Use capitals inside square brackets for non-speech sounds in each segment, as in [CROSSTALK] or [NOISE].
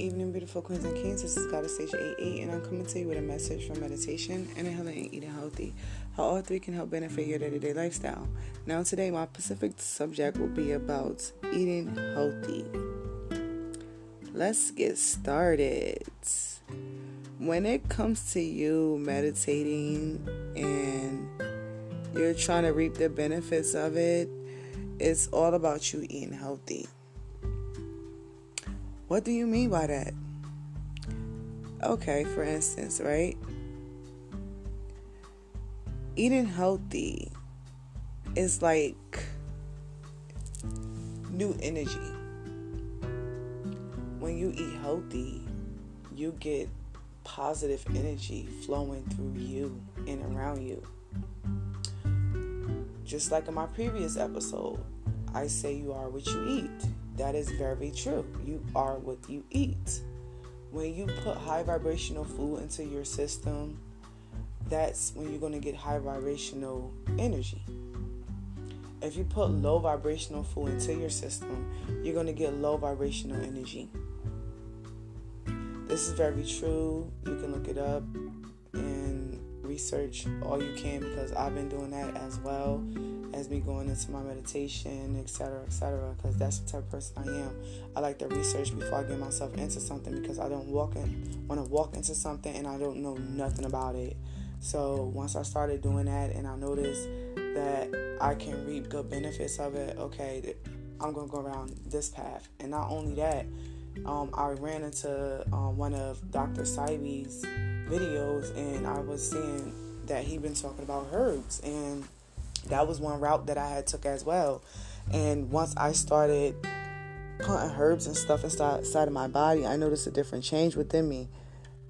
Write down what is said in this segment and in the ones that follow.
evening, beautiful queens and kings. This is Goddess Staysia 88, and I'm coming to you with a message from meditation, and healing, and eating healthy. How all three can help benefit your day to day lifestyle. Now, today, my specific subject will be about eating healthy. Let's get started. When it comes to you meditating and you're trying to reap the benefits of it, it's all about you eating healthy. What do you mean by that? Okay, for instance, right? Eating healthy is like new energy. When you eat healthy, you get positive energy flowing through you and around you. Just like in my previous episode, I say you are what you eat. That is very true. You are what you eat. When you put high vibrational food into your system, that's when you're going to get high vibrational energy. If you put low vibrational food into your system, you're going to get low vibrational energy. This is very true. You can look it up and research all you can because I've been doing that as well as me going into my meditation, etc., etc. Because that's the type of person I am. I like to research before I get myself into something because I don't walk in, want to walk into something and I don't know nothing about it. So once I started doing that and I noticed that I can reap good benefits of it, okay, I'm gonna go around this path. And not only that, um, I ran into um, one of Dr. Sebi's videos and I was seeing that he been talking about herbs and that was one route that I had took as well. And once I started putting herbs and stuff inside, of my body, I noticed a different change within me.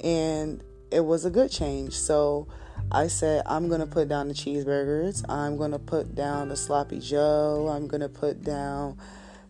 And it was a good change. So I said, I'm going to put down the cheeseburgers. I'm going to put down the sloppy joe. I'm going to put down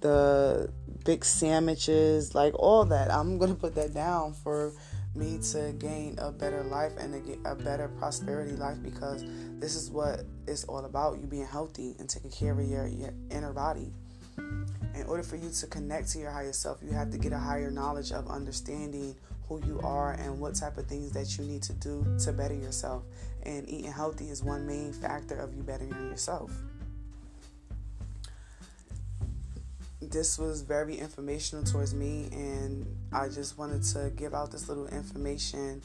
the big sandwiches, like all that. I'm going to put that down for me to gain a better life and get a better prosperity life because this is what it's all about you being healthy and taking care of your, your inner body. In order for you to connect to your higher self, you have to get a higher knowledge of understanding who you are and what type of things that you need to do to better yourself. And eating healthy is one main factor of you bettering yourself. This was very informational towards me and I just wanted to give out this little information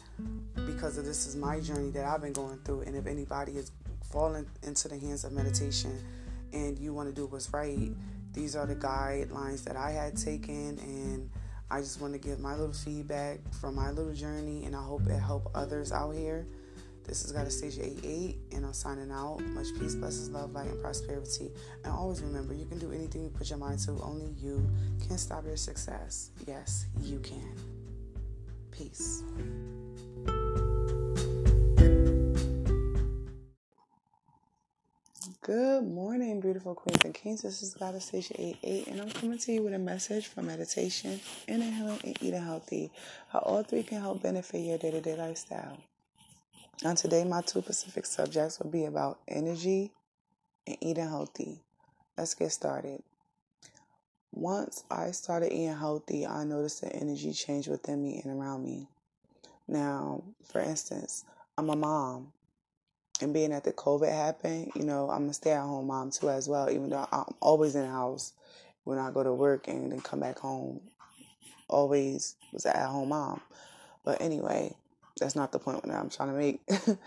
because of this is my journey that I've been going through and if anybody is falling into the hands of meditation and you want to do what's right these are the guidelines that I had taken and I just want to give my little feedback from my little journey and I hope it help others out here this is Goddess Staysia 88, and I'm signing out. Much peace, blessings, love, light, and prosperity. And always remember, you can do anything you put your mind to. Only you can stop your success. Yes, you can. Peace. Good morning, beautiful queens and kings. This is Goddess Staysia 88, and I'm coming to you with a message for meditation, inner healing, and eating healthy. How all three can help benefit your day to day lifestyle. Now, today, my two specific subjects will be about energy and eating healthy. Let's get started. Once I started eating healthy, I noticed the energy change within me and around me. Now, for instance, I'm a mom, and being that the COVID happened, you know, I'm a stay at home mom too, as well, even though I'm always in the house when I go to work and then come back home. Always was an at home mom. But anyway, that's not the point that I'm trying to make. [LAUGHS]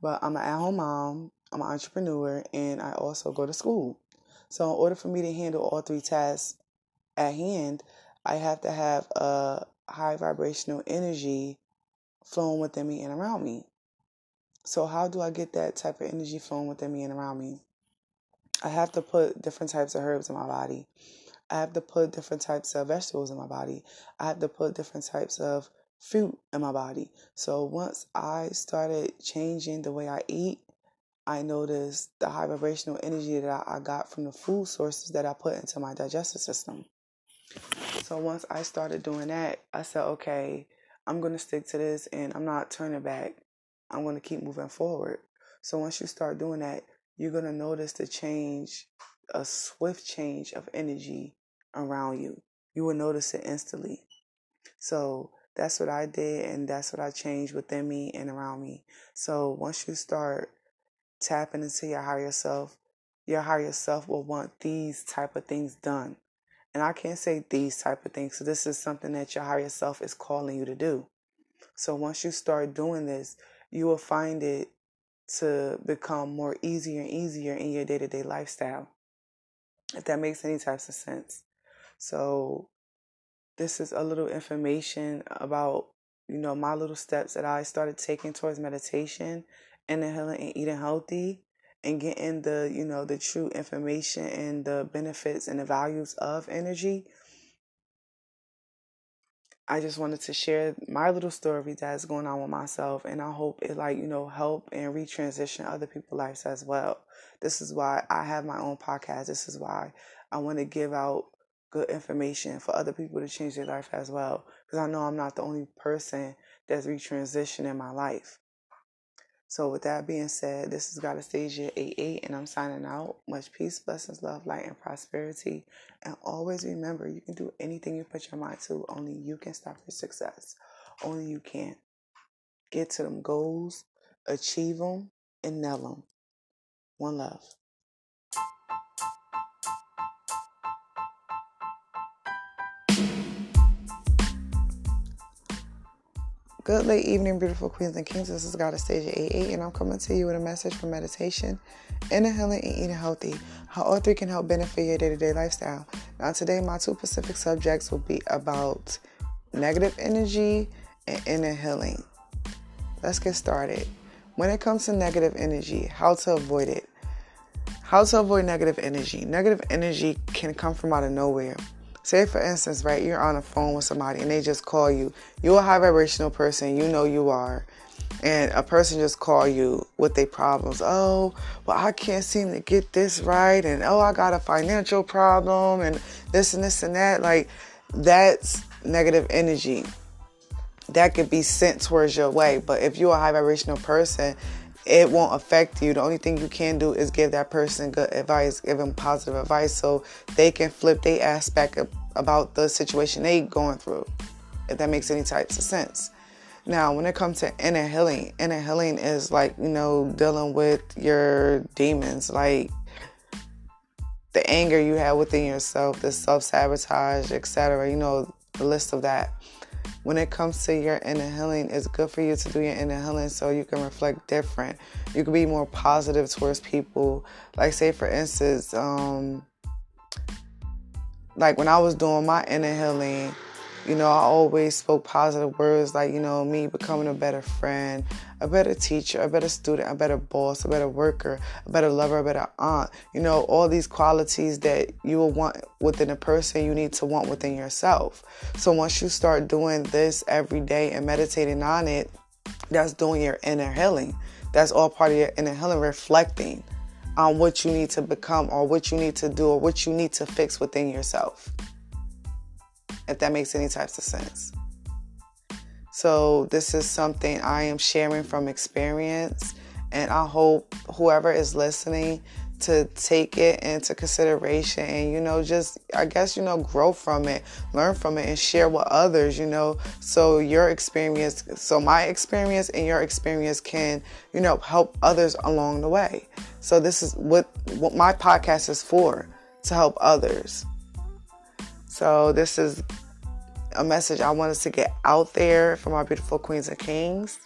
but I'm an at home mom, I'm an entrepreneur, and I also go to school. So, in order for me to handle all three tasks at hand, I have to have a high vibrational energy flowing within me and around me. So, how do I get that type of energy flowing within me and around me? I have to put different types of herbs in my body. I have to put different types of vegetables in my body. I have to put different types of fruit in my body. So once I started changing the way I eat, I noticed the high vibrational energy that I got from the food sources that I put into my digestive system. So once I started doing that, I said, okay, I'm going to stick to this and I'm not turning back. I'm going to keep moving forward. So once you start doing that, you're going to notice the change, a swift change of energy around you. You will notice it instantly. So that's what I did, and that's what I changed within me and around me. So once you start tapping into your higher self, your higher self will want these type of things done. And I can't say these type of things. So this is something that your higher self is calling you to do. So once you start doing this, you will find it to become more easier and easier in your day-to-day lifestyle. If that makes any types of sense. So this is a little information about, you know, my little steps that I started taking towards meditation and the healing and eating healthy and getting the, you know, the true information and the benefits and the values of energy. I just wanted to share my little story that's going on with myself, and I hope it, like, you know, help and retransition other people's lives as well. This is why I have my own podcast. This is why I want to give out good information for other people to change their life as well. Because I know I'm not the only person that's retransitioning my life. So, with that being said, this is Goddess Staysia 88, and I'm signing out. Much peace, blessings, love, light, and prosperity. And always remember, you can do anything you put your mind to. Only you can stop your success. Only you can. Get to them goals, achieve them, and nail them. One love. Good late evening, beautiful queens and kings. This is Goddess Staysia 88, and I'm coming to you with a message for meditation, inner healing, and eating healthy. How all three can help benefit your day to day lifestyle. Now, today, my two specific subjects will be about negative energy and inner healing. Let's get started. When it comes to negative energy, how to avoid it. How to avoid negative energy. Negative energy can come from out of nowhere. Say, for instance, right, you're on a phone with somebody and they just call you. You're a high vibrational person, you know you are. And a person just call you with their problems. Oh, well, I can't seem to get this right. And oh, I got a financial problem and this and this and that. Like, that's negative energy that could be sent towards your way. But if you're a high vibrational person, it won't affect you. The only thing you can do is give that person good advice, give them positive advice so they can flip their aspect about the situation they going through, if that makes any types of sense. Now, when it comes to inner healing, inner healing is like, you know, dealing with your demons, like the anger you have within yourself, the self sabotage, etc. You know, the list of that when it comes to your inner healing, it's good for you to do your inner healing so you can reflect different. You can be more positive towards people. Like, say, for instance, um, like when I was doing my inner healing, you know, I always spoke positive words like, you know, me becoming a better friend, a better teacher, a better student, a better boss, a better worker, a better lover, a better aunt. You know, all these qualities that you will want within a person, you need to want within yourself. So once you start doing this every day and meditating on it, that's doing your inner healing. That's all part of your inner healing, reflecting on what you need to become or what you need to do or what you need to fix within yourself if that makes any types of sense. So, this is something I am sharing from experience, and I hope whoever is listening to take it into consideration and you know just i guess you know grow from it learn from it and share with others you know so your experience so my experience and your experience can you know help others along the way so this is what what my podcast is for to help others so this is a message I want us to get out there from our beautiful queens and kings.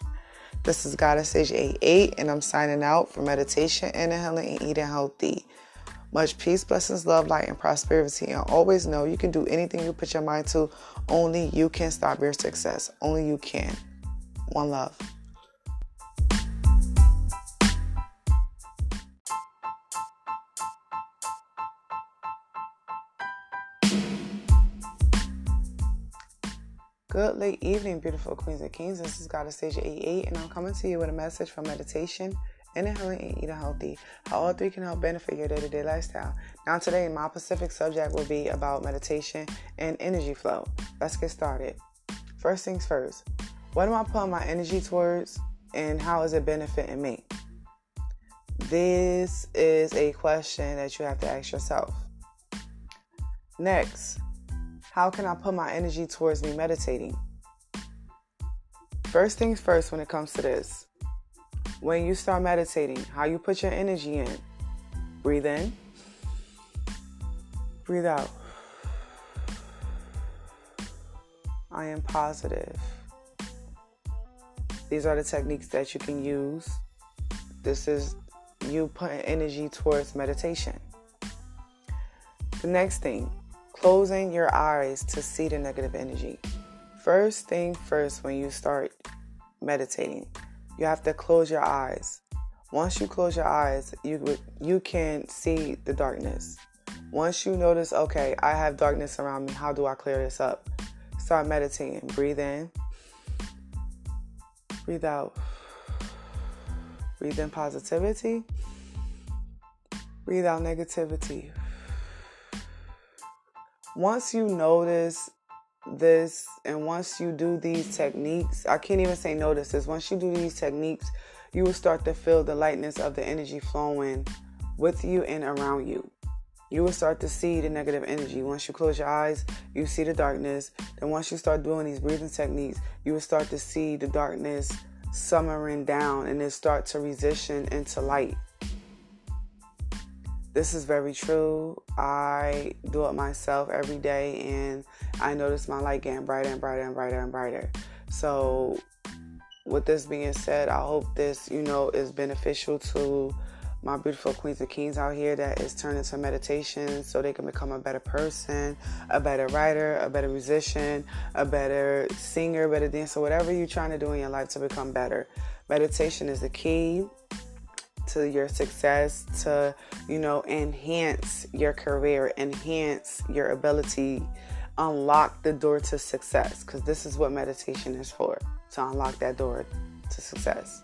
This is Goddess Staysia 88, and I'm signing out for meditation, inner healing, and eating healthy. Much peace, blessings, love, light, and prosperity. And always know you can do anything you put your mind to. Only you can stop your success. Only you can. One love. Late evening, beautiful queens and kings. This is Goddess Stage 88, and I'm coming to you with a message from meditation, inner healing, and eating healthy. How all three can help benefit your day to day lifestyle. Now, today, my specific subject will be about meditation and energy flow. Let's get started. First things first, what am I putting my energy towards, and how is it benefiting me? This is a question that you have to ask yourself. Next, how can I put my energy towards me meditating? First things first when it comes to this. When you start meditating, how you put your energy in. Breathe in. Breathe out. I am positive. These are the techniques that you can use. This is you putting energy towards meditation. The next thing, closing your eyes to see the negative energy. First thing first, when you start meditating, you have to close your eyes. Once you close your eyes, you you can see the darkness. Once you notice, okay, I have darkness around me. How do I clear this up? Start meditating. Breathe in. Breathe out. Breathe in positivity. Breathe out negativity. Once you notice this and once you do these techniques, I can't even say notice this. Once you do these techniques, you will start to feel the lightness of the energy flowing with you and around you. You will start to see the negative energy. Once you close your eyes, you see the darkness. Then, once you start doing these breathing techniques, you will start to see the darkness summering down and then start to transition into light. This is very true. I do it myself every day and I notice my light getting brighter and brighter and brighter and brighter. So, with this being said, I hope this, you know, is beneficial to my beautiful queens and kings out here that is turning to meditation so they can become a better person, a better writer, a better musician, a better singer, better dancer, whatever you're trying to do in your life to become better. Meditation is the key to your success to, you know, enhance your career, enhance your ability, unlock the door to success because this is what meditation is for to unlock that door to success.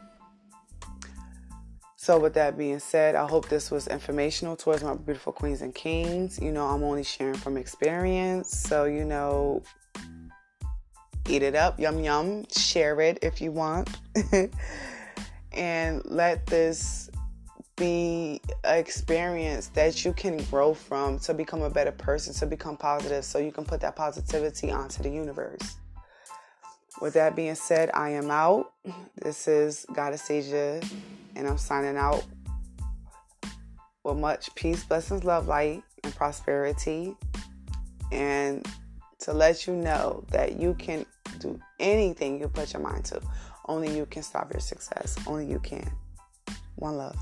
So, with that being said, I hope this was informational towards my beautiful queens and kings. You know, I'm only sharing from experience. So, you know, eat it up, yum yum, share it if you want. [LAUGHS] and let this be an experience that you can grow from to become a better person, to become positive, so you can put that positivity onto the universe. With that being said, I am out. This is Goddess Staysia and I'm signing out with much peace, blessings, love, light, and prosperity. And to let you know that you can do anything you put your mind to. Only you can stop your success. Only you can. One love.